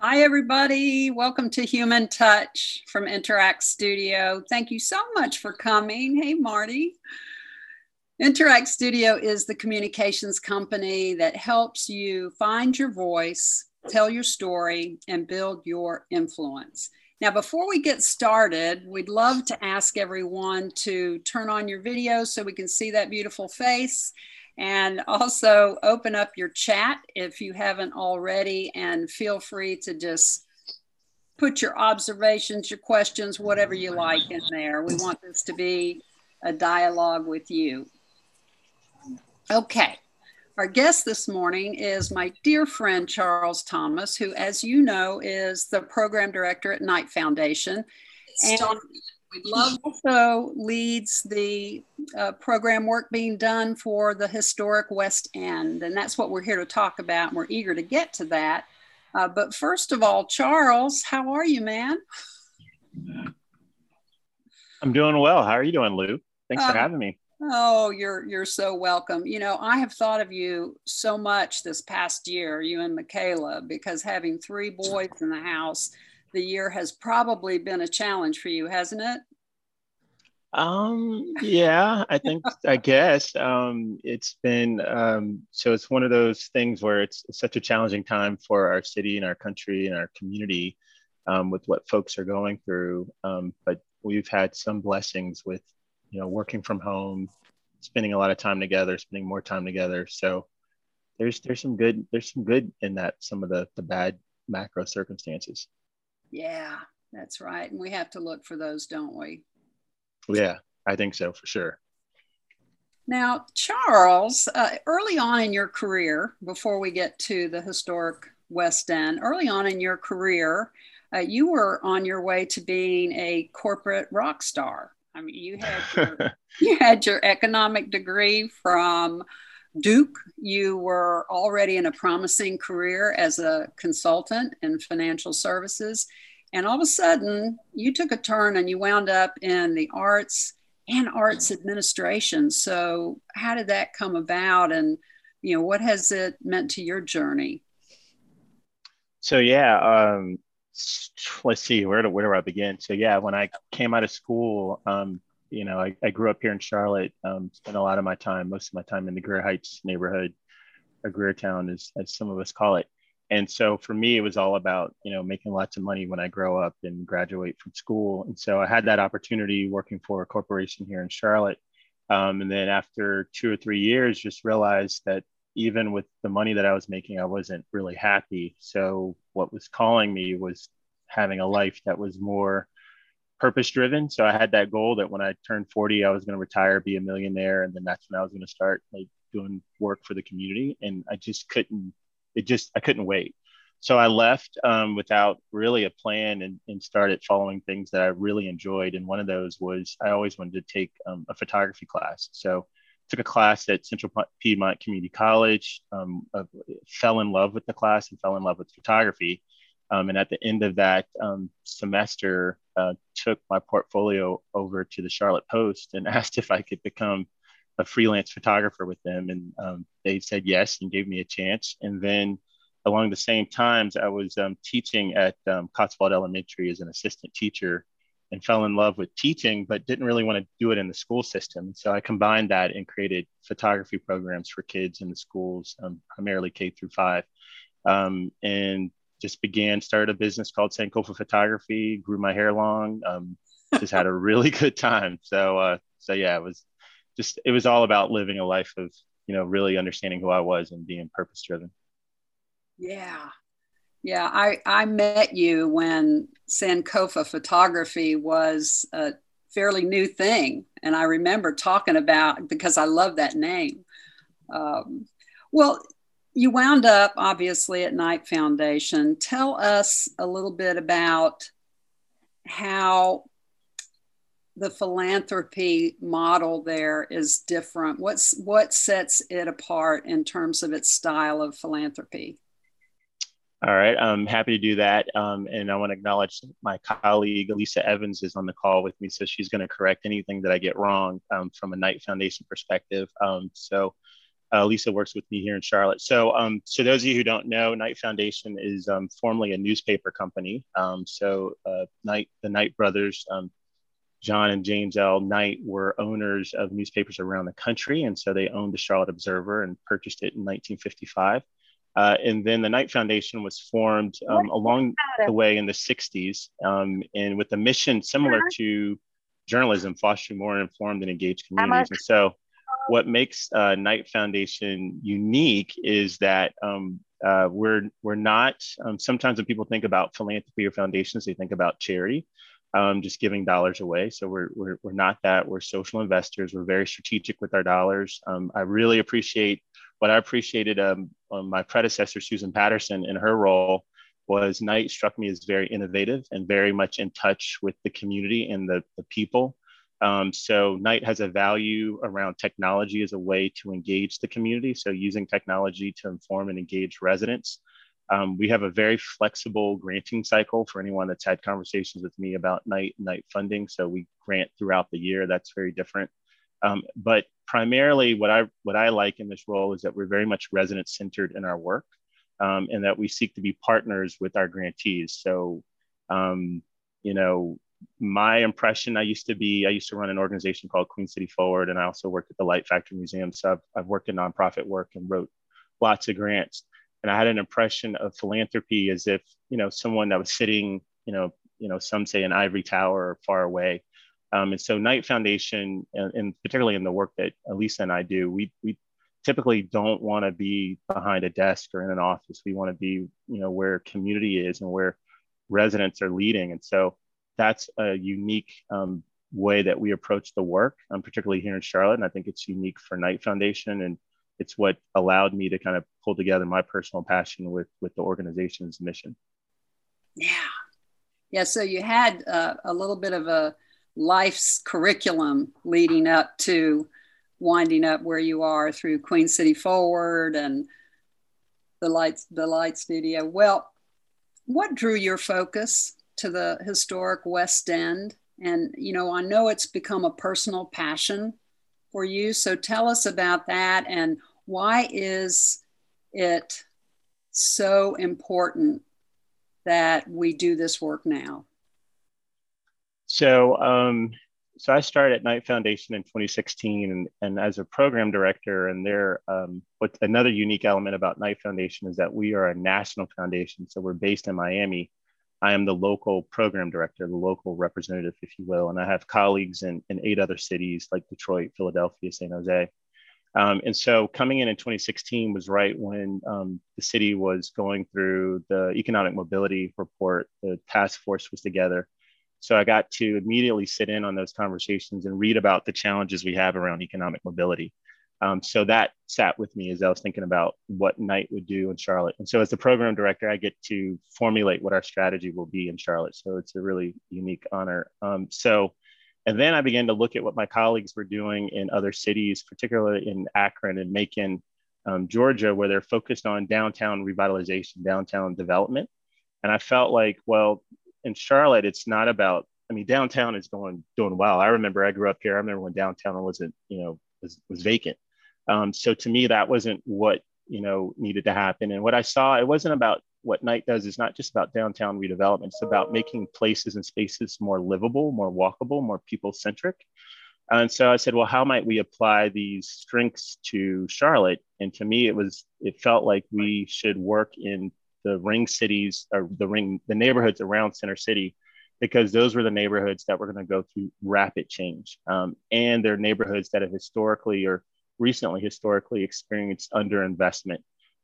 Hi, everybody. Welcome to Human Touch from Interact Studio. Thank you so much for coming. Hey, Marty. Interact Studio is the communications company that helps you find your voice, tell your story, and build your influence. Now, before we get started, we'd love to ask everyone to turn on your video so we can see that beautiful face and also open up your chat if you haven't already, and feel free to just put your observations, your questions, whatever you like in there. We want this to be a dialogue with you. Okay. Our guest this morning is my dear friend Charles Thomas, who, as you know, is the program director at Knight Foundation. And We'd love also leads the uh, program work being done for the historic West End, and that's what we're here to talk about. And we're eager to get to that. Uh, but first of all, Charles, how are you, man? I'm doing well. How are you doing, Lou? Thanks for uh, having me. Oh, you're you're so welcome. You know, I have thought of you so much this past year, you and Michaela, because having three boys in the house the year has probably been a challenge for you, hasn't it? Um, yeah, I think, I guess um, it's been, um, so it's one of those things where it's, such a challenging time for our city and our country and our community um, with what folks are going through. Um, but we've had some blessings with, you know, working from home, spending a lot of time together, spending more time together. So there's, there's some good, there's some good in that, some of the, the bad macro circumstances. Yeah, that's right. And we have to look for those, don't we? Yeah, I think so for sure. Now, Charles, uh, early on in your career, before we get to the historic West End, early on in your career, uh, you were on your way to being a corporate rock star. I mean, you had your, you had your economic degree from Duke. You were already in a promising career as a consultant in financial services. And all of a sudden, you took a turn and you wound up in the arts and arts administration. So, how did that come about? And, you know, what has it meant to your journey? So, yeah, um, let's see, where do, where do I begin? So, yeah, when I came out of school, um, you know, I, I, grew up here in Charlotte, um, spent a lot of my time, most of my time in the Grier Heights neighborhood, or Grier Town, as, as some of us call it. And so for me it was all about you know making lots of money when i grow up and graduate from school. And so i had that opportunity working for a corporation here in charlotte. Um, and then after two or three years just realized that even with the money that i was making i wasn't really happy. So what was calling me was having a life that was more purpose driven so i had that goal that when i turned 40 i was going to retire be a millionaire and then that's when i was going to start like doing work for the community and i just couldn't it just I couldn't wait. So I left um, without really a plan and, and, started following things that I really enjoyed. And one of those was I always wanted to take um, a photography class. So took a class at Central Piedmont Community College, um, uh, fell in love with the class and fell in love with photography. Um, and at the end of that um, semester, uh, took my portfolio over to the Charlotte Post and asked if I could become a freelance photographer with them, and um, they said yes and gave me a chance. And then along the same times, I was um, teaching at um, Cotswold Elementary as an assistant teacher and fell in love with teaching, but didn't really want to do it in the school system. So I combined that and created photography programs for kids in the schools, um, primarily K through five, um, and just began started a business called Sankofa Photography. Grew my hair long. Um, just had a really good time. So uh, so yeah, it was just it was all about living a life of you know really understanding who I was and being purpose driven. Yeah. Yeah, I, I met you when Sankofa photography was a fairly new thing. And I remember talking about because I love that name. Um, well, you wound up obviously at Knight Foundation. Tell us a little bit about how the philanthropy model there is different. What's what sets it apart in terms of its style of philanthropy? All right, I'm happy to do that. Um, and I want to acknowledge my colleague, Elisa Evans, is on the call with me. So she's going to correct anything that I get wrong um, from a Knight Foundation perspective. Um, so uh, Lisa works with me here in Charlotte. So, um, so those of you who don't know, Knight Foundation is um, formerly a newspaper company. Um, so, uh, Knight, the Knight brothers, um, John and James L. Knight, were owners of newspapers around the country, and so they owned the Charlotte Observer and purchased it in 1955. Uh, and then the Knight Foundation was formed um, along the way in the 60s, um, and with a mission similar to journalism, fostering more informed and engaged communities. And so what makes uh, Knight Foundation unique is that um, uh, we're we're not. Um, sometimes when people think about philanthropy or foundations, they think about charity, um, just giving dollars away. So we're, we're we're not that. We're social investors. We're very strategic with our dollars. Um, I really appreciate what I appreciated. Um, my predecessor Susan Patterson in her role was Knight struck me as very innovative and very much in touch with the community and the, the people. Um, so Knight has a value around technology as a way to engage the community. So using technology to inform and engage residents. Um, we have a very flexible granting cycle for anyone that's had conversations with me about Knight Knight funding. So we grant throughout the year. That's very different. Um, but primarily, what I what I like in this role is that we're very much resident centered in our work, um, and that we seek to be partners with our grantees. So, um, you know, my impression i used to be i used to run an organization called queen city forward and i also worked at the light factory museum. So i've, I've worked in nonprofit work and wrote lots of grants. And i had an impression of philanthropy as if you know someone that was sitting you know you know some say in ivory tower or far away. Um, and so knight foundation and, and, particularly in the work that elisa and i do we, we typically don't want to be behind a desk or in an office. We want to be you know where community is and where residents are leading. And so that's a unique um, way that we approach the work, um, particularly here in Charlotte. And I think it's unique for Knight Foundation. And it's what allowed me to kind of pull together my personal passion with, with the organization's mission. Yeah. Yeah. So you had uh, a little bit of a life's curriculum leading up to winding up where you are through Queen City Forward and the lights, the light studio. Well, what drew your focus to the historic West End. And, you know, I know it's become a personal passion for you. So tell us about that and why is it so important that we do this work now? So, um, so I started at Knight Foundation in 2016, and, and as a program director. And there, um, what another unique element about Knight Foundation is that we are a national foundation. So we're based in Miami, I am the local program director, the local representative, if you will, and I have colleagues in, in eight other cities like Detroit, Philadelphia, San Jose. Um, and so coming in in 2016 was right when um, the city was going through the economic mobility report. The task force was together. So I got to immediately sit in on those conversations and read about the challenges we have around economic mobility. Um, so that sat with me as I was thinking about what Knight would do in Charlotte. And so as the program director, I get to formulate what our strategy will be in Charlotte. So it's a really unique honor. Um, so, and then I began to look at what my colleagues were doing in other cities, particularly in Akron and Macon, um, Georgia, where they're focused on downtown revitalization, downtown development. And I felt like, well, in Charlotte, it's not about, I mean, downtown is going doing well. I remember I grew up here. I remember when downtown wasn't, you know, was, was vacant. Um, so to me, that wasn't what you know needed to happen. And what I saw, it wasn't about what Knight does is not just about downtown redevelopment. It's about making places and spaces more livable, more walkable, more people centric. And so I said, well, how might we apply these strengths to Charlotte? And to me, it was it felt like we should work in the ring cities or the ring the neighborhoods around Center City because those were the neighborhoods that were going to go through rapid change. Um, and they're neighborhoods that have historically or recently historically experienced underinvestment.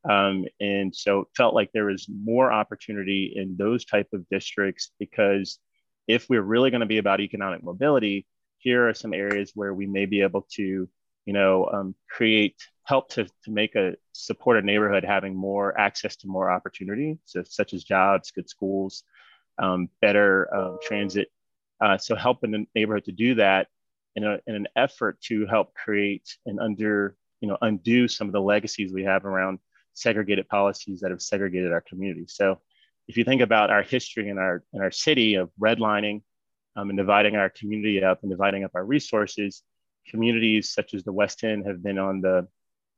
Um, and so it felt like there was more opportunity in those type of districts because if we're really going to be about economic mobility, here are some areas where we may be able to, you know, um, create help to, to make a support a neighborhood having more access to more opportunity, so such as jobs, good schools, um, better uh, transit. Uh, so helping the neighborhood to do that in, a, in an effort to help create and under, you know, undo some of the legacies we have around segregated policies that have segregated our community. So if you think about our history in our, in our city of redlining um, and dividing our community up and dividing up our resources, communities such as the West End have been on the,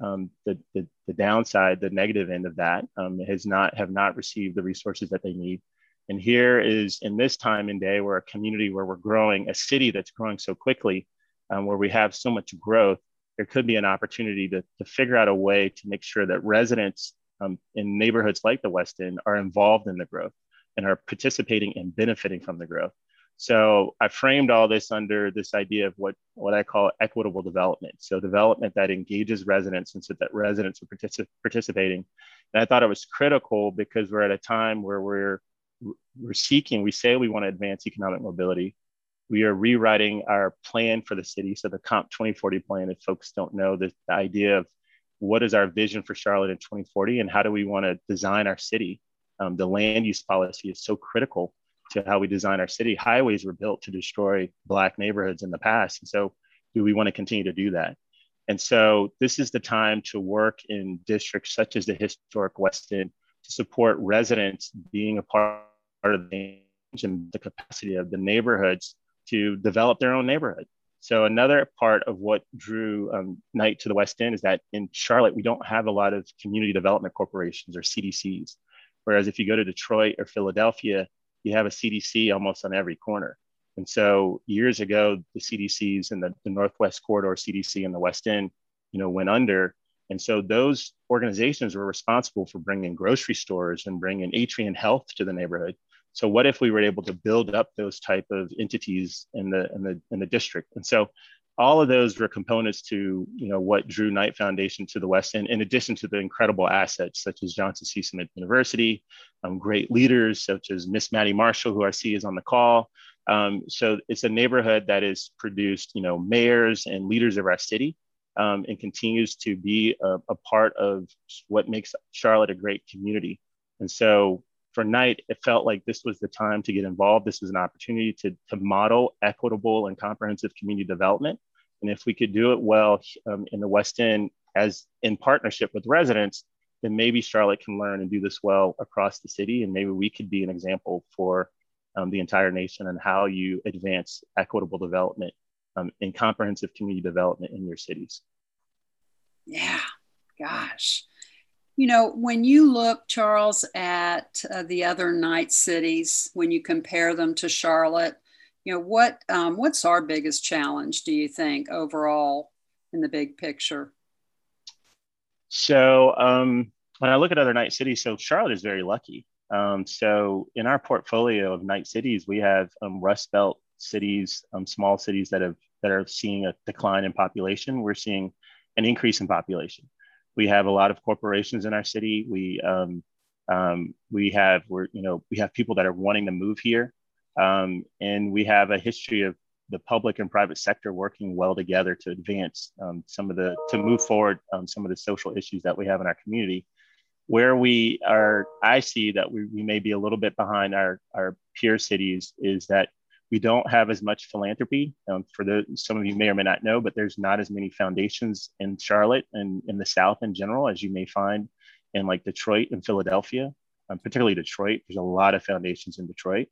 um, the, the, the, downside, the negative end of that um, has not have not received the resources that they need. And here is in this time and day, we're a community where we're growing, a city that's growing so quickly, um, where we have so much growth, there could be an opportunity to, to figure out a way to make sure that residents um, in neighborhoods like the West End are involved in the growth and are participating and benefiting from the growth. So I framed all this under this idea of what, what I call equitable development. So development that engages residents and so that residents are particip- participating. And I thought it was critical because we're at a time where we're, we're seeking, we say we want to advance economic mobility. We are rewriting our plan for the city. So the Comp 2040 plan, if folks don't know, the, the idea of what is our vision for Charlotte in 2040 and how do we want to design our city? Um, the land use policy is so critical to how we design our city. Highways were built to destroy Black neighborhoods in the past. And so, do we want to continue to do that? And so, this is the time to work in districts such as the historic West End to support residents being a part of the change and the capacity of the neighborhoods to develop their own neighborhood. So another part of what drew um, Knight to the West End is that in Charlotte, we don't have a lot of community development corporations or CDCs. Whereas if you go to Detroit or Philadelphia, you have a CDC almost on every corner. And so years ago, the CDCs and the, the Northwest Corridor CDC in the West End, you know, went under. And so those organizations were responsible for bringing grocery stores and bringing Atrium Health to the neighborhood. So what if we were able to build up those type of entities in the in the in the district? And so all of those were components to you know what drew Knight Foundation to the West End, in addition to the incredible assets such as Johnson C. Smith University, um, great leaders such as Miss Mattie Marshall, who I see is on the call. Um, so it's a neighborhood that has produced you know mayors and leaders of our city, um, and continues to be a, a part of what makes Charlotte a great community. And so for Knight, it felt like this was the time to get involved. This was an opportunity to, to model equitable and comprehensive community development. And if we could do it well um, in the West End as in partnership with residents, then maybe Charlotte can learn and do this well across the city. And maybe we could be an example for um, the entire nation and how you advance equitable development um, and comprehensive community development in your cities. Yeah, gosh. You know, when you look, Charles, at uh, the other Knight cities, when you compare them to Charlotte, you know what um, what's our biggest challenge? Do you think overall in the big picture? So um, when I look at other Knight cities, so Charlotte is very lucky. Um, so in our portfolio of Knight cities, we have um, Rust Belt cities, um, small cities that have that are seeing a decline in population. We're seeing an increase in population we have a lot of corporations in our city. We um, um, we have we're you know we have people that are wanting to move here, um, and we have a history of the public and private sector working well together to advance um, some of the to move forward um, some of the social issues that we have in our community. Where we are, I see that we, we may be a little bit behind our our peer cities is that we don't have as much philanthropy. Um, for the some of you may or may not know, but there's not as many foundations in Charlotte and in the South in general as you may find in like Detroit and Philadelphia, um, particularly Detroit. There's a lot of foundations in Detroit.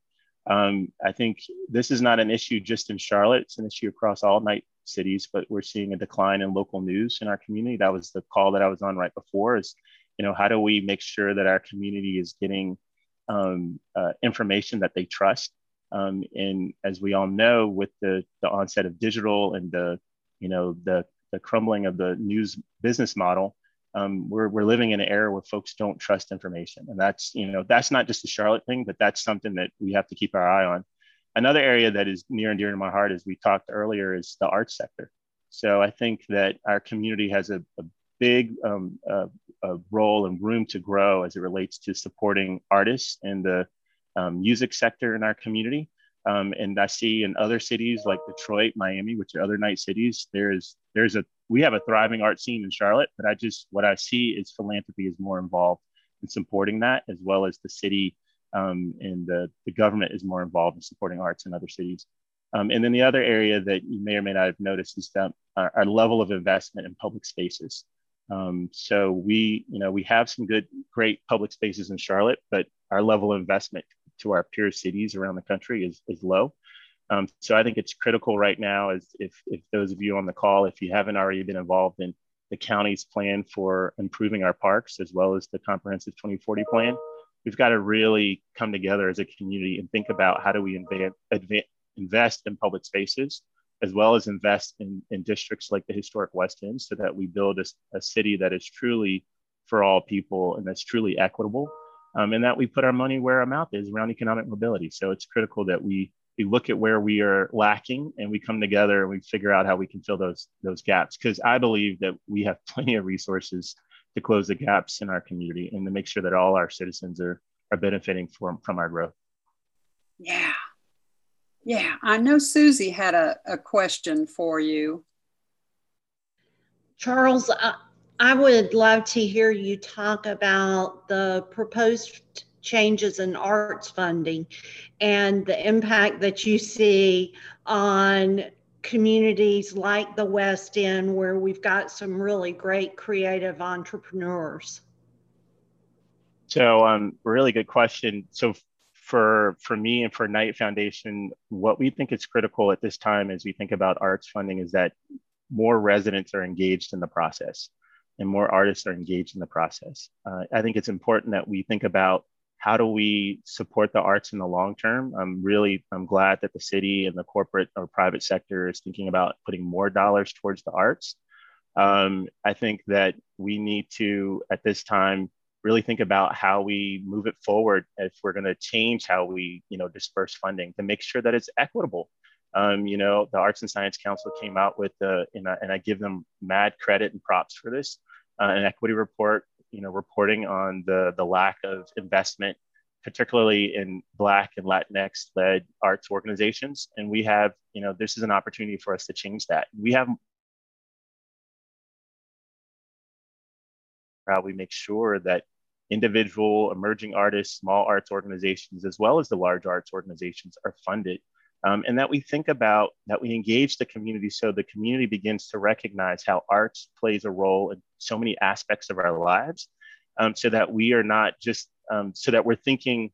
Um, I think this is not an issue just in Charlotte; it's an issue across all Knight cities. But we're seeing a decline in local news in our community. That was the call that I was on right before. Is you know how do we make sure that our community is getting um, uh, information that they trust um, and as we all know, with the, the onset of digital and the, you know, the, the crumbling of the news business model, um, we're, we're living in an era where folks don't trust information. And that's, you know, that's not just a Charlotte thing, but that's something that we have to keep our eye on. Another area that is near and dear to my heart, as we talked earlier, is the arts sector. So I think that our community has a, a big um, uh, role and room to grow as it relates to supporting artists and the um, music sector in our community. Um, and I see in other cities like Detroit, Miami, which are other Knight cities, there's there's a we have a thriving art scene in Charlotte, but I just what I see is philanthropy is more involved in supporting that, as well as the city um, and the, the government is more involved in supporting arts in other cities. Um, and then the other area that you may or may not have noticed is that our, our level of investment in public spaces. Um, so we, you know, we have some good, great public spaces in Charlotte, but our level of investment to our peer cities around the country is, is low. Um, so I think it's critical right now, as if, if those of you on the call, if you haven't already been involved in the county's plan for improving our parks as well as the comprehensive 2040 plan, we've got to really come together as a community and think about how do we invest in public spaces as well as invest in, in districts like the historic West End so that we build a, a city that is truly for all people and that's truly equitable. Um, and that we put our money where our mouth is around economic mobility. So it's critical that we we look at where we are lacking and we come together and we figure out how we can fill those those gaps. Because I believe that we have plenty of resources to close the gaps in our community and to make sure that all our citizens are are benefiting from from our growth. Yeah. Yeah, I know Susie had a, a question for you. Charles, I, I would love to hear you talk about the proposed changes in arts funding and the impact that you see on communities like the West End, where we've got some really great creative entrepreneurs. So, um, really good question. So, for for me and for Knight Foundation, what we think is critical at this time as we think about arts funding is that more residents are engaged in the process and more artists are engaged in the process. Uh, I think it's important that we think about how do we support the arts in the long term. I'm really I'm glad that the city and the corporate or private sector is thinking about putting more dollars towards the arts. Um, I think that we need to at this time really think about how we move it forward if we're going to change how we you know disperse funding to make sure that it's equitable um, you know the arts and science council came out with the and I, and I give them mad credit and props for this uh, an equity report you know reporting on the the lack of investment particularly in black and latinx led arts organizations and we have you know this is an opportunity for us to change that we have how we make sure that individual emerging artists, small arts organizations, as well as the large arts organizations are funded. Um, and that we think about that we engage the community so the community begins to recognize how arts plays a role in so many aspects of our lives um, so that we are not just um, so that we're thinking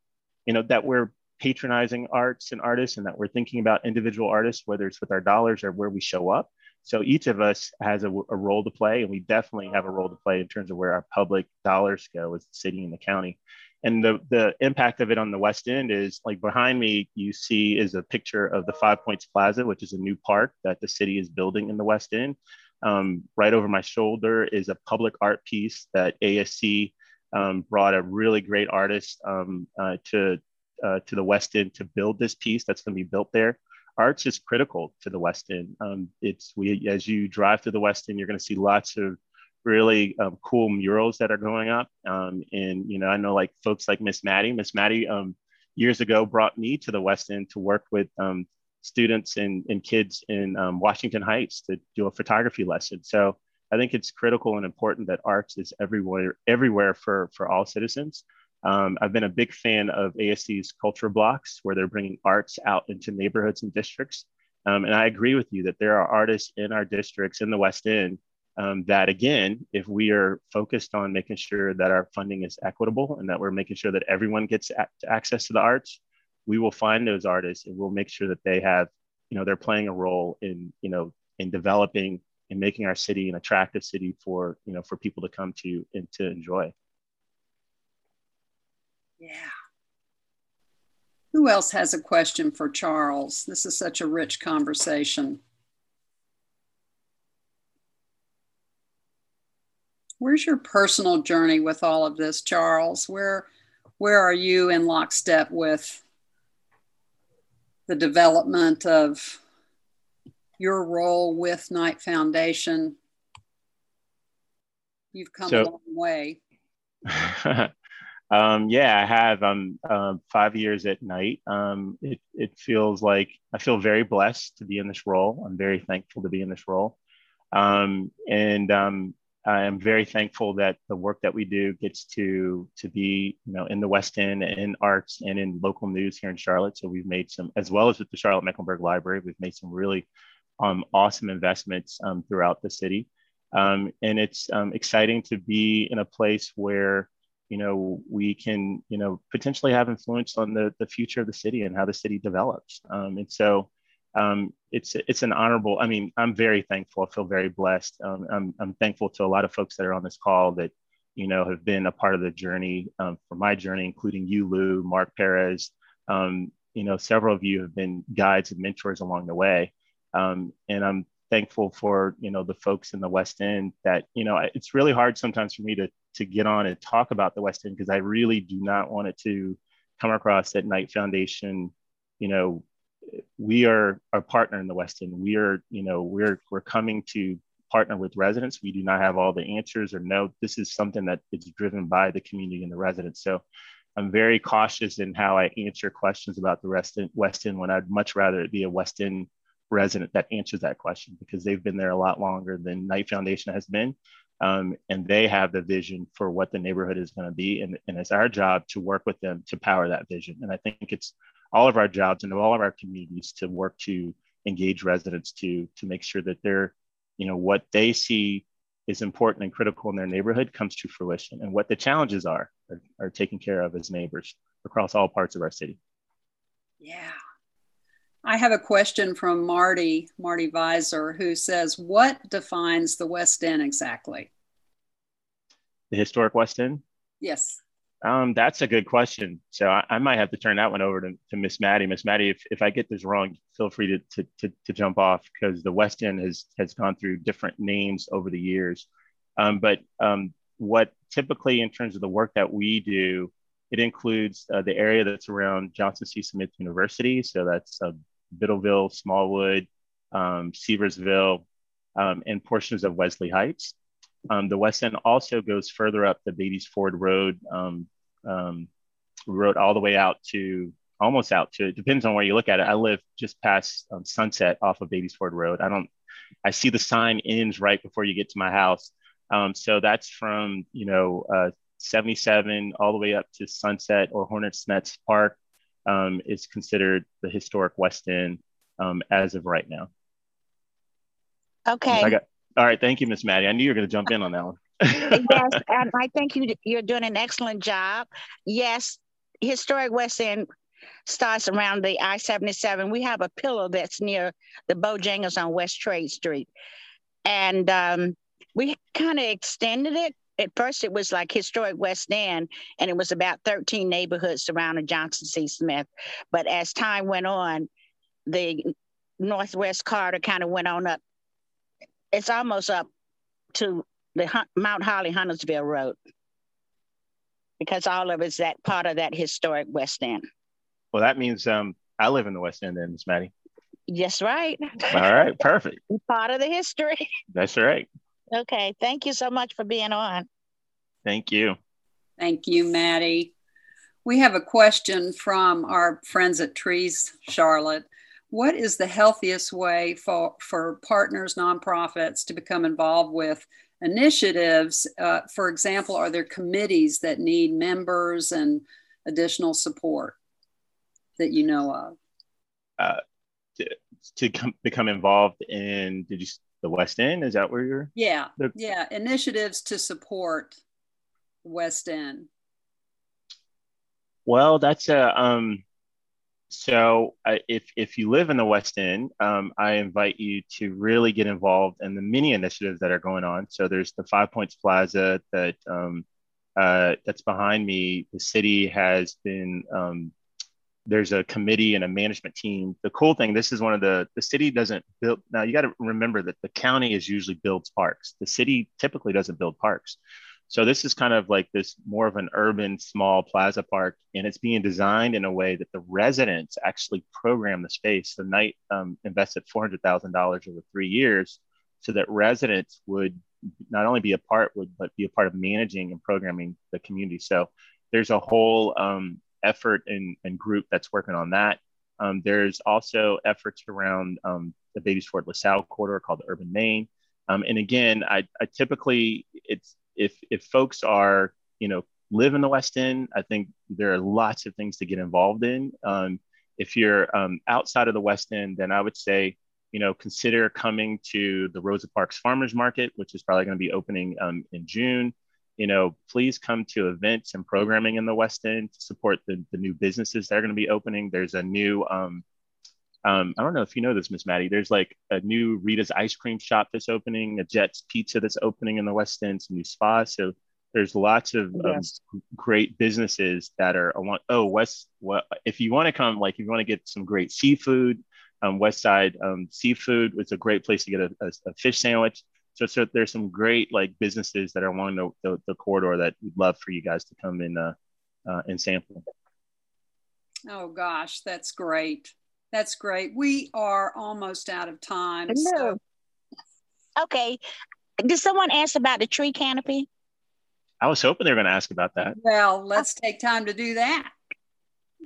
you know that we're patronizing arts and artists and that we're thinking about individual artists whether it's with our dollars or where we show up so each of us has a, a, role to play, and we definitely have a role to play in terms of where our public dollars go as the city and the county. And the, the impact of it on the West End is like behind me, you see is a picture of the Five Points Plaza, which is a new park that the city is building in the West End. Um, right over my shoulder is a public art piece that ASC um, brought a really great artist um, uh, to, uh, to the West End to build this piece that's going to be built there arts is critical to the West End. Um, it's we as you drive through the West End, you're going to see lots of really um, cool murals that are going up. Um, and you know, I know like folks like Miss Mattie. Miss Mattie um, years ago brought me to the West End to work with um, students and, and kids in um, Washington Heights to do a photography lesson. So I think it's critical and important that arts is everywhere, everywhere for for all citizens. Um, I've been a big fan of ASC's culture blocks, where they're bringing arts out into neighborhoods and districts. And I agree with you that there are artists in our districts in the West End um, that, again, if we are focused on making sure that our funding is equitable and that we're making sure that everyone gets access to the arts, we will find those artists and we'll make sure that they have, you know, they're playing a role in, you know, in developing and making our city an attractive city for, you know, for people to come to and to enjoy. Yeah. Who else has a question for Charles? This is such a rich conversation. Where's your personal journey with all of this, Charles? Where where are you in lockstep with the development of your role with Knight Foundation? You've come so, a long way. Um, yeah, I have. I'm um, five years at Knight. Um, it, it feels like I feel very blessed to be in this role. I'm very thankful to be in this role. Um, and um, I am very thankful that the work that we do gets to to be, you know, in the West End, in arts, and in local news here in Charlotte. So we've made some, as well as with the Charlotte Mecklenburg Library, we've made some really um, awesome investments um, throughout the city. Um, and it's um, exciting to be in a place where you know, we can, you know, potentially have influence on the, the future of the city and how the city develops. Um, and so um, it's it's an honorable. I mean, I'm very thankful. I feel very blessed. Um, I'm I'm thankful to a lot of folks that are on this call that you know have been a part of the journey um, for my journey, including you, Lou, Mark Perez. Um, you know, several of you have been guides and mentors along the way, um, and I'm thankful for you know the folks in the West End. That you know, it's really hard sometimes for me to to get on and talk about the West End because I really do not want it to come across that Knight Foundation, you know, we are our partner in the West End. We are, you know, we're we're coming to partner with residents. We do not have all the answers or no. This is something that is driven by the community and the residents. So I'm very cautious in how I answer questions about the West End, West End when I'd much rather it be a West End resident that answers that question because they've been there a lot longer than Knight Foundation has been. Um, and they have the vision for what the neighborhood is going to be. And, and it's our job to work with them to power that vision. And I think it's all of our jobs and all of our communities to work to engage residents to to make sure that they're you know what they see is important and critical in their neighborhood comes to fruition and what the challenges are are, are taken care of as neighbors across all parts of our city yeah I have a question from Marty, Marty Visor, who says, What defines the West End exactly? The historic West End? Yes. Um, that's a good question. So I, I, might have to turn that one over to, to Miss Mattie. Miss Mattie, if, if I get this wrong, feel free to, to, to, to, jump off because the West End has, has gone through different names over the years. Um, but um, what typically in terms of the work that we do, it includes uh, the area that's around Johnson C. Smith University. So that's uh, Biddleville, Smallwood, um, Seversville, um, and portions of Wesley Heights. Um, the West End also goes further up the Beatties Ford Road um, um, road all the way out to almost out to it depends on where you look at it. I live just past um, Sunset off of Beatties Ford Road. I don't I see the sign ends right before you get to my house. Um, so that's from you know uh, 77 all the way up to Sunset or Hornets Nest Park um, is considered the historic West End um, as of right now. Okay. All right. Thank you, Miss Mattie. I knew you were going to jump in on that one. yes, and I think you you're doing an excellent job. Yes, historic West End starts around the I-77. We have a pillar that's near the Bojangles on West Trade Street. And um, we kind of extended it. At first, it was like historic West End, and it was about 13 neighborhoods surrounding Johnson C. Smith. But as time went on, the Northwest Corridor kind of went on up. It's almost up to the Mount Holly Huntersville Road because all of it's that part of that historic West End. Well, that means um, I live in the West End, then, Miss Mattie. Yes, right. All right, perfect. part of the history. That's right. Okay, thank you so much for being on. Thank you. Thank you, Mattie. We have a question from our friends at Trees Charlotte. What is the healthiest way for, for partners, nonprofits to become involved with initiatives? Uh, for example, are there committees that need members and additional support that you know of? Uh, to, to com- become involved in, did you the West End? Is that where you're? Yeah, the, yeah. Initiatives to support West End. Well, that's a um. So uh, if if you live in the West End, um, I invite you to really get involved in the many initiatives that are going on. So there's the Five Points Plaza that um, uh, that's behind me. The city has been um, there's a committee and a management team. The cool thing, this is one of the the city doesn't build. Now you got to remember that the county is usually builds parks. The city typically doesn't build parks. So this is kind of like this more of an urban small plaza park, and it's being designed in a way that the residents actually program the space. The Knight um, invested four hundred thousand dollars over three years, so that residents would not only be a part, would but be a part of managing and programming the community. So there's a whole um, effort and, and group that's working on that. Um, there's also efforts around um, the Beatties Ford LaSalle corridor called the Urban Main. Um, and again, I, I, typically it's if if folks are you know live in the West End, I think there are lots of things to get involved in. Um, if you're um, outside of the West End, then I would say you know consider coming to the Rosa Parks Farmers Market, which is probably going to be opening um, in June you know, please come to events and programming in the West End to support the, the new businesses that are going to be opening. There's a new um, um, I don't know if you know this, Miss Mattie. There's like a new Rita's ice cream shop that's opening, a Jet's Pizza that's opening in the West End, some new spas. So there's lots of yes. um, great businesses that are along. Oh, West. Well, if you want to come, like if you want to get some great seafood, um, West Side um, Seafood was a great place to get a, a, a, fish sandwich. So, so there's some great like businesses that are along the, the, the corridor that we'd love for you guys to come in uh, uh, and sample. Oh gosh, that's great. That's great. We are almost out of time. No. So. Okay. Did someone ask about the tree canopy? I was hoping they were going to ask about that. Well, let's take time to do that.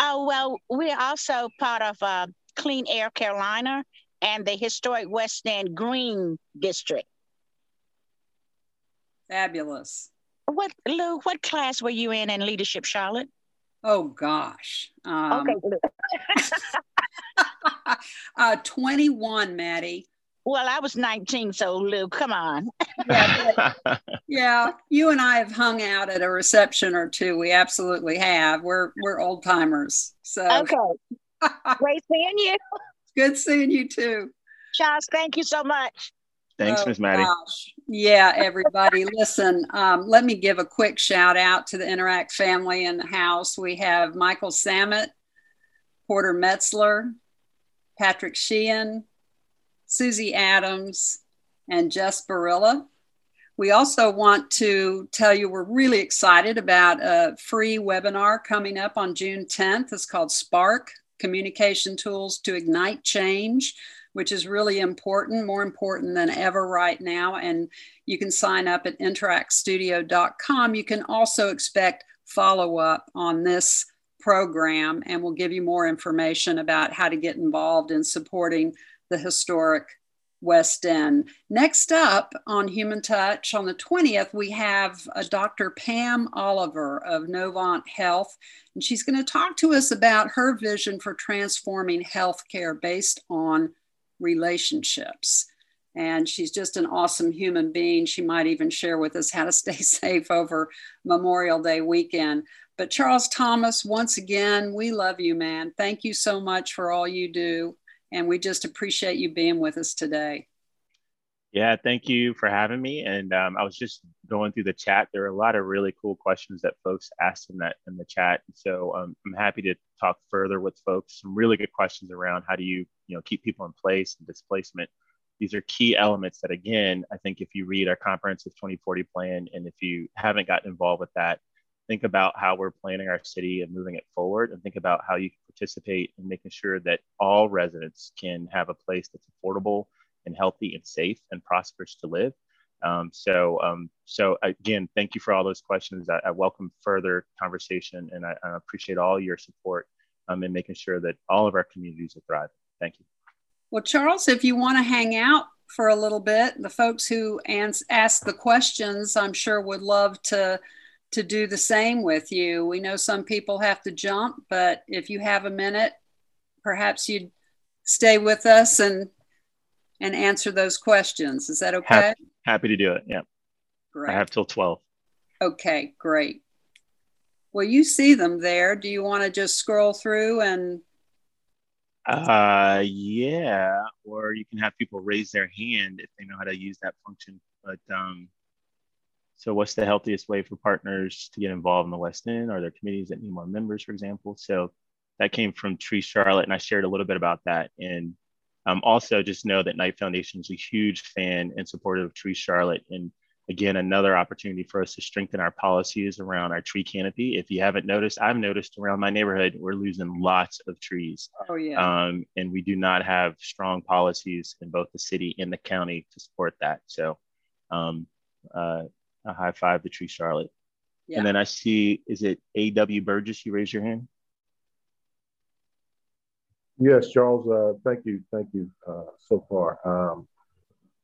Oh, well, we're also part of uh, Clean Air Carolina and the historic West End Green District. Fabulous. What, Lou, what class were you in in leadership, Charlotte? Oh, gosh. Um, okay. uh, 21, Mattie. Well, I was 19, so Lou, come on. yeah, yeah, you and I have hung out at a reception or two. We absolutely have. We're we're old timers. So okay. Great seeing you. Good seeing you too. Charles, thank you so much. Thanks, oh, Miss Mattie. Gosh. Yeah, everybody, listen. Um, let me give a quick shout out to the Interact family in the house. We have Michael Samet, Porter Metzler, Patrick Sheehan, Susie Adams, and Jess Barilla. We also want to tell you we're really excited about a free webinar coming up on June 10th. It's called Spark Communication Tools to Ignite Change, which is really important, more important than ever right now. And you can sign up at interactstudio.com. You can also expect follow up on this program, and we'll give you more information about how to get involved in supporting the historic West End. Next up on Human Touch on the 20th, we have uh, a Dr. Pam Oliver of Novant Health, and she's going to talk to us about her vision for transforming healthcare based on relationships. And she's just an awesome human being. She might even share with us how to stay safe over Memorial Day weekend. But Charles Thomas, once again, we love you, man. Thank you so much for all you do. And we just appreciate you being with us today. Yeah, thank you for having me. And um, I was just going through the chat. There are a lot of really cool questions that folks asked in that in the chat. So um, I'm happy to talk further with folks. Some really good questions around how do you you know keep people in place and displacement. These are key elements that, again, I think if you read our comprehensive 2040 plan and if you haven't gotten involved with that, think about how we're planning our city and moving it forward and think about how you can participate in making sure that all residents can have a place that's affordable and healthy and safe and prosperous to live. Um, so um, so again thank you for all those questions. I, I welcome further conversation and I, I, appreciate all your support um, in making sure that all of our communities are thriving. Thank you. Well charles if you want to hang out for a little bit the folks who ans- ask the questions i'm sure would love to to do the same with you. We know some people have to jump, but if you have a minute, perhaps you'd stay with us and and answer those questions. Is that okay? Happy, happy to do it. Yeah. Great. I have till 12. Okay, great. Well, you see them there. Do you want to just scroll through and uh yeah, or you can have people raise their hand if they know how to use that function. But um so, what's the healthiest way for partners to get involved in the West End? Are there committees that need more members, for example? So, that came from Tree Charlotte, and I shared a little bit about that. And um, also, just know that Knight Foundation is a huge fan and supporter of Tree Charlotte. And again, another opportunity for us to strengthen our policies around our tree canopy. If you haven't noticed, I've noticed around my neighborhood, we're losing lots of trees. Oh, yeah. Um, and we do not have strong policies in both the city and the county to support that. So, um, uh, a high five to Tree Charlotte. Yeah. And then I see, is it A.W. Burgess? You raise your hand. Yes, Charles. Uh, thank you. Thank you uh, so far. Um,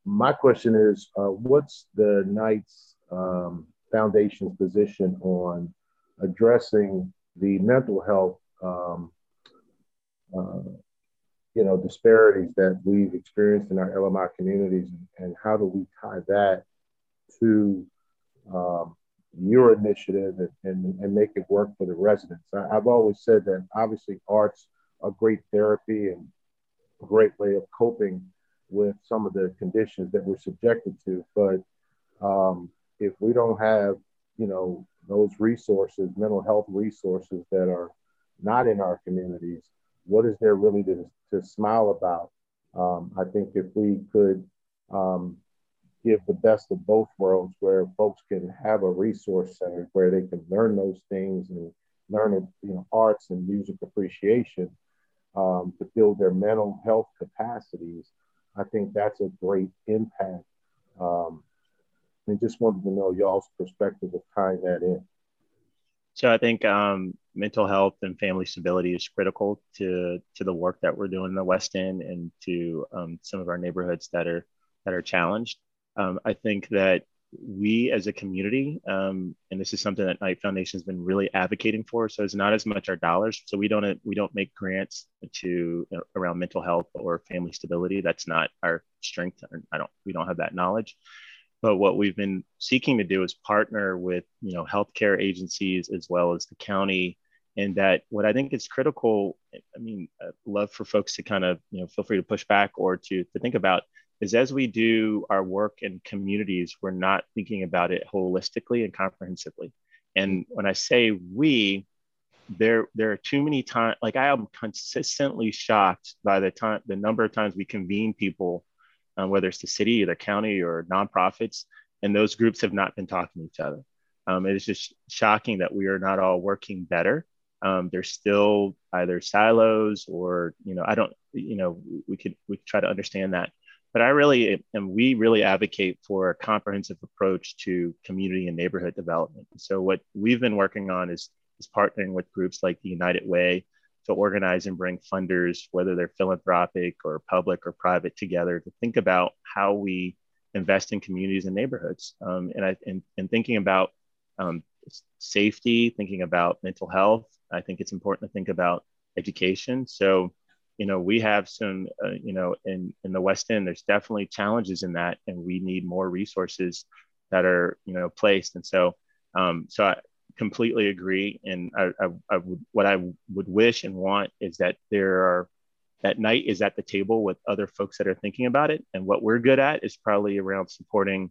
my question is uh, what's the Knight's um, Foundation's position on addressing the mental health um, uh, you know disparities that we've experienced in our LMI communities and how do we tie that to um, your initiative and, and, and, make it work for the residents. I, have always said that obviously arts are great therapy and a great way of coping with some of the conditions that we're subjected to. But um, if we don't have, you know, those resources, mental health resources that are not in our communities, what is there really to, to smile about? Um, I think if we could um, give the best of both worlds, where folks can have a resource center where they can learn those things and learn, you know, arts and music appreciation um, to build their mental health capacities. I think that's a great impact. Um, and just wanted to know y'all's perspective of tying that in. So I think um, mental health and family stability is critical to to the work that we're doing in the West End and to um, some of our neighborhoods that are that are challenged. Um, I think that we as a community, um, and this is something that Knight Foundation has been really advocating for. So it's not as much our dollars. So we don't we don't make grants to you know, around mental health or family stability. That's not our strength. I don't we don't have that knowledge. But what we've been seeking to do is partner with you know healthcare agencies as well as the county. And that what I think is critical. I mean, I'd love for folks to kind of you know feel free to push back or to to think about is as we do our work in communities, we're not thinking about it holistically and comprehensively. And when I say we, there there are too many times like I am consistently shocked by the time the number of times we convene people, um, whether it's the city or the county or nonprofits, and those groups have not been talking to each other. Um, it is just shocking that we are not all working better. Um, there's still either silos or you know I don't you know we could we could try to understand that but I really and we really advocate for a comprehensive approach to community and neighborhood development. So what we've been working on is is partnering with groups like the United Way to organize and bring funders, whether they're philanthropic or public or private, together to think about how we invest in communities and neighborhoods. Um, and I and, and thinking about um, safety, thinking about mental health. I think it's important to think about education. So you know, we have some, uh, you know, in, in the West End, there's definitely challenges in that, and we need more resources that are, you know, placed. And so, um, so I completely agree. And I, I, I would, what I would wish and want is that there are, that Knight is at the table with other folks that are thinking about it. And what we're good at is probably around supporting,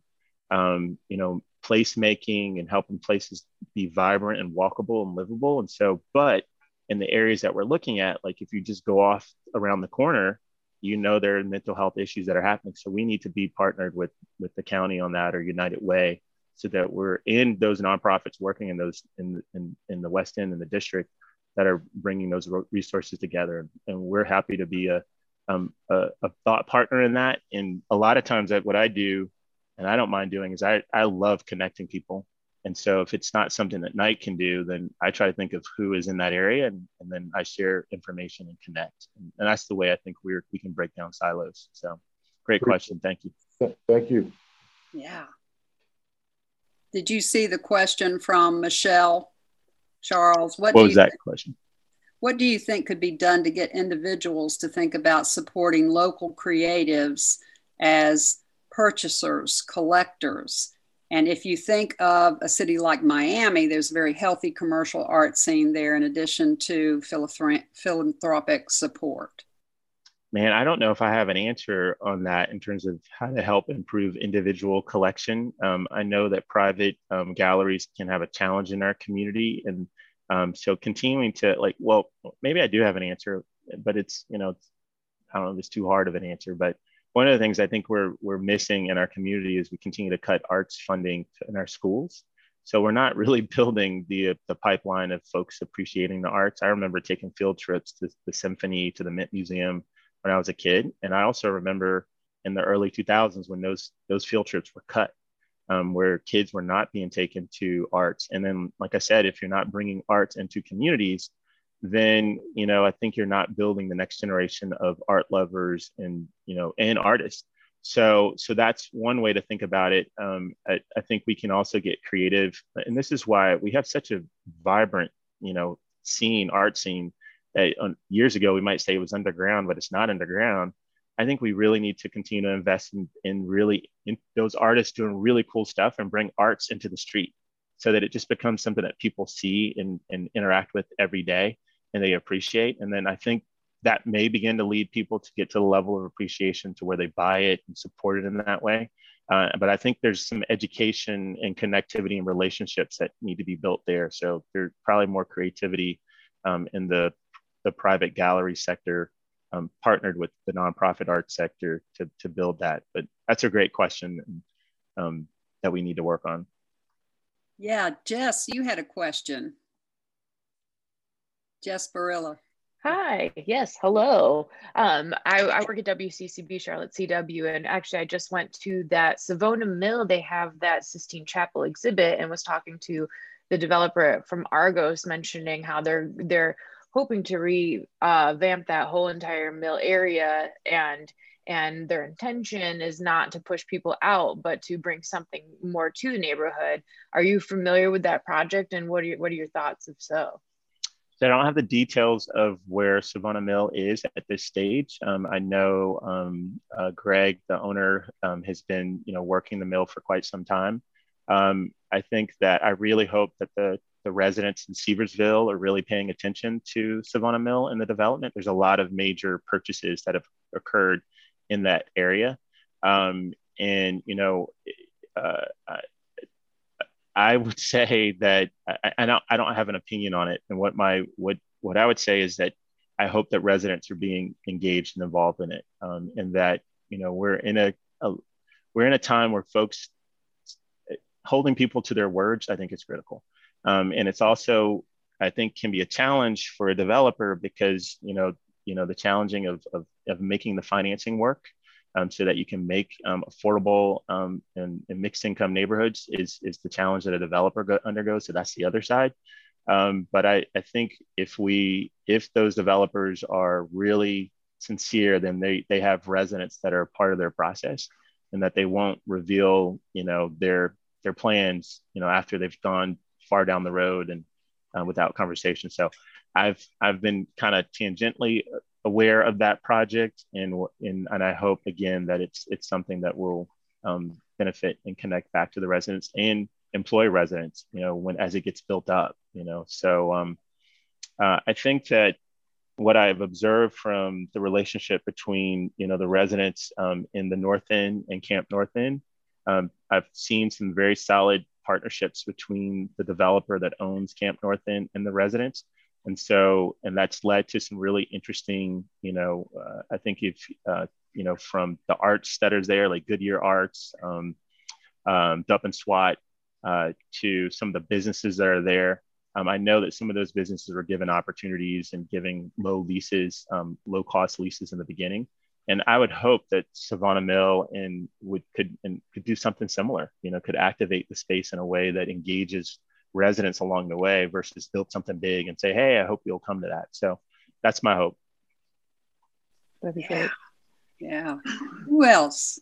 um, you know, placemaking and helping places be vibrant and walkable and livable. And so, but in the areas that we're looking at, like if you just go off around the corner, you know there are mental health issues that are happening. So we need to be partnered with with the county on that or United Way, so that we're in those nonprofits working in those in in, in the West End and the district that are bringing those resources together. And we're happy to be a um, a, a thought partner in that. And a lot of times, that what I do, and I don't mind doing, is I I love connecting people and so if it's not something that Knight can do, then I try to think of who is in that area and, and then I share information and connect. And, and that's the way I think we're, we can break down silos. So great question. Thank you. Thank you. Yeah. Did you see the question from Michelle Charles? What, what was that think, question? What do you think could be done to get individuals to think about supporting local creatives as purchasers, collectors, and if you think of a city like Miami, there's a very healthy commercial art scene there, in addition to philanthropic support. Man, I don't know if I have an answer on that in terms of how to help improve individual collection. Um, I know that private um, galleries can have a challenge in our community. And um, so continuing to like, well, maybe I do have an answer, but it's, you know, I don't know if it's too hard of an answer, but one of the things I think we're we're missing in our community is we continue to cut arts funding in our schools. So we're not really building the the pipeline of folks appreciating the arts. I remember taking field trips to the symphony, to the Mint Museum when I was a kid, and I also remember in the early 2000s when those those field trips were cut, um, where kids were not being taken to arts. And then, like I said, if you're not bringing arts into communities, then you know i think you're not building the next generation of art lovers and you know and artists. So so that's one way to think about it. Um, I, I, think we can also get creative and this is why we have such a vibrant you know scene art scene that uh, years ago we might say it was underground but it's not underground. I think we really need to continue to invest in, in really in those artists doing really cool stuff and bring arts into the street so that it just becomes something that people see and, and interact with every day and they appreciate. And then I think that may begin to lead people to get to the level of appreciation to where they buy it and support it in that way. Uh, but I think there's some education and connectivity and relationships that need to be built there. So there's probably more creativity um, in the, the private gallery sector um, partnered with the nonprofit art sector to, to build that. But that's a great question um, that we need to work on. Yeah, Jess, you had a question. Jess Barilla. Hi, yes, hello. Um, I, I, work at WCCB Charlotte CW, and actually, I just went to that Savona Mill. They have that Sistine Chapel exhibit, and was talking to the developer from Argos, mentioning how they're they're hoping to revamp uh, that whole entire mill area, and and their intention is not to push people out, but to bring something more to the neighborhood. Are you familiar with that project, and what are your, what are your thoughts, if so? So I don't have the details of where Savona Mill is at this stage. Um, I know um, uh, Greg, the owner, um, has been you know working the mill for quite some time. Um, I think that I really hope that the the residents in Seversville are really paying attention to Savona Mill and the development. There's a lot of major purchases that have occurred in that area, um, and you know. Uh, I would say that don't I don't have an opinion on it. And what my what what I would say is that I hope that residents are being engaged and involved in it, um, and that you know we're in a, a we're in a time where folks holding people to their words. I think is critical, um, and it's also I think can be a challenge for a developer because you know you know the challenging of of, of making the financing work um, so that you can make um, affordable um, and, and, mixed income neighborhoods is, is the challenge that a developer go, undergoes. So that's the other side. Um, but I, I think if we if those developers are really sincere, then they they have residents that are part of their process, and that they won't reveal you know their their plans you know after they've gone far down the road and uh, without conversation. So I've I've been kind of tangentially aware of that project and, and, and I hope again that it's, it's something that will um, benefit and connect back to the residents and employ residents, you know, when, as it gets built up, you know, so um, uh, I think that what I've observed from the relationship between, you know, the residents um, in the North End and Camp North End, um, I've seen some very solid partnerships between the developer that owns Camp North End and the residents and so and that's led to some really interesting you know uh, i think if uh, you know from the arts that are there like goodyear arts um, um, Dupp and Swat uh, to some of the businesses that are there. Um, i know that some of those businesses were given opportunities and giving low leases um, low cost leases in the beginning. And i would hope that Savona Mill and would could and could do something similar you know could activate the space in a way that engages residents along the way versus build something big and say, hey, I hope you'll come to that. So that's my hope. That'd be great. Yeah. Who else?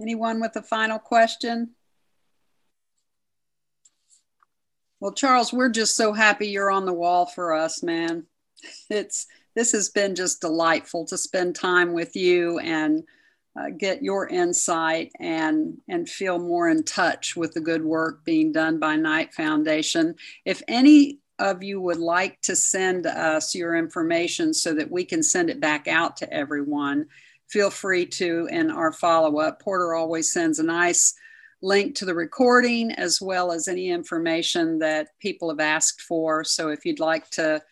Anyone with a final question? Well, Charles, we're just so happy you're on the wall for us, man. It's this has been just delightful to spend time with you and uh, get your insight and and feel more in touch with the good work being done by Knight Foundation. If any of you would like to send us your information so that we can send it back out to everyone, feel free to in our follow up. Porter always sends a nice link to the recording as well as any information that people have asked for. So if you'd like to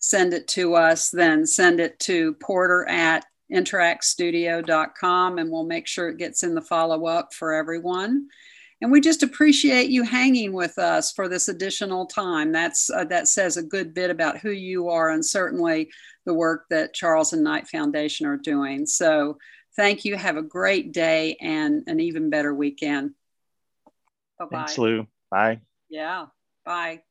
send it to us, then send it to porter at interactstudio.com and we'll make sure it gets in the follow up for everyone. And we just appreciate you hanging with us for this additional time. That's uh, that says a good bit about who you are and certainly the work that Charles and Knight Foundation are doing. So thank you. Have a great day and an even better weekend. Bye bye. Thanks, Lou. Bye. Yeah. Bye.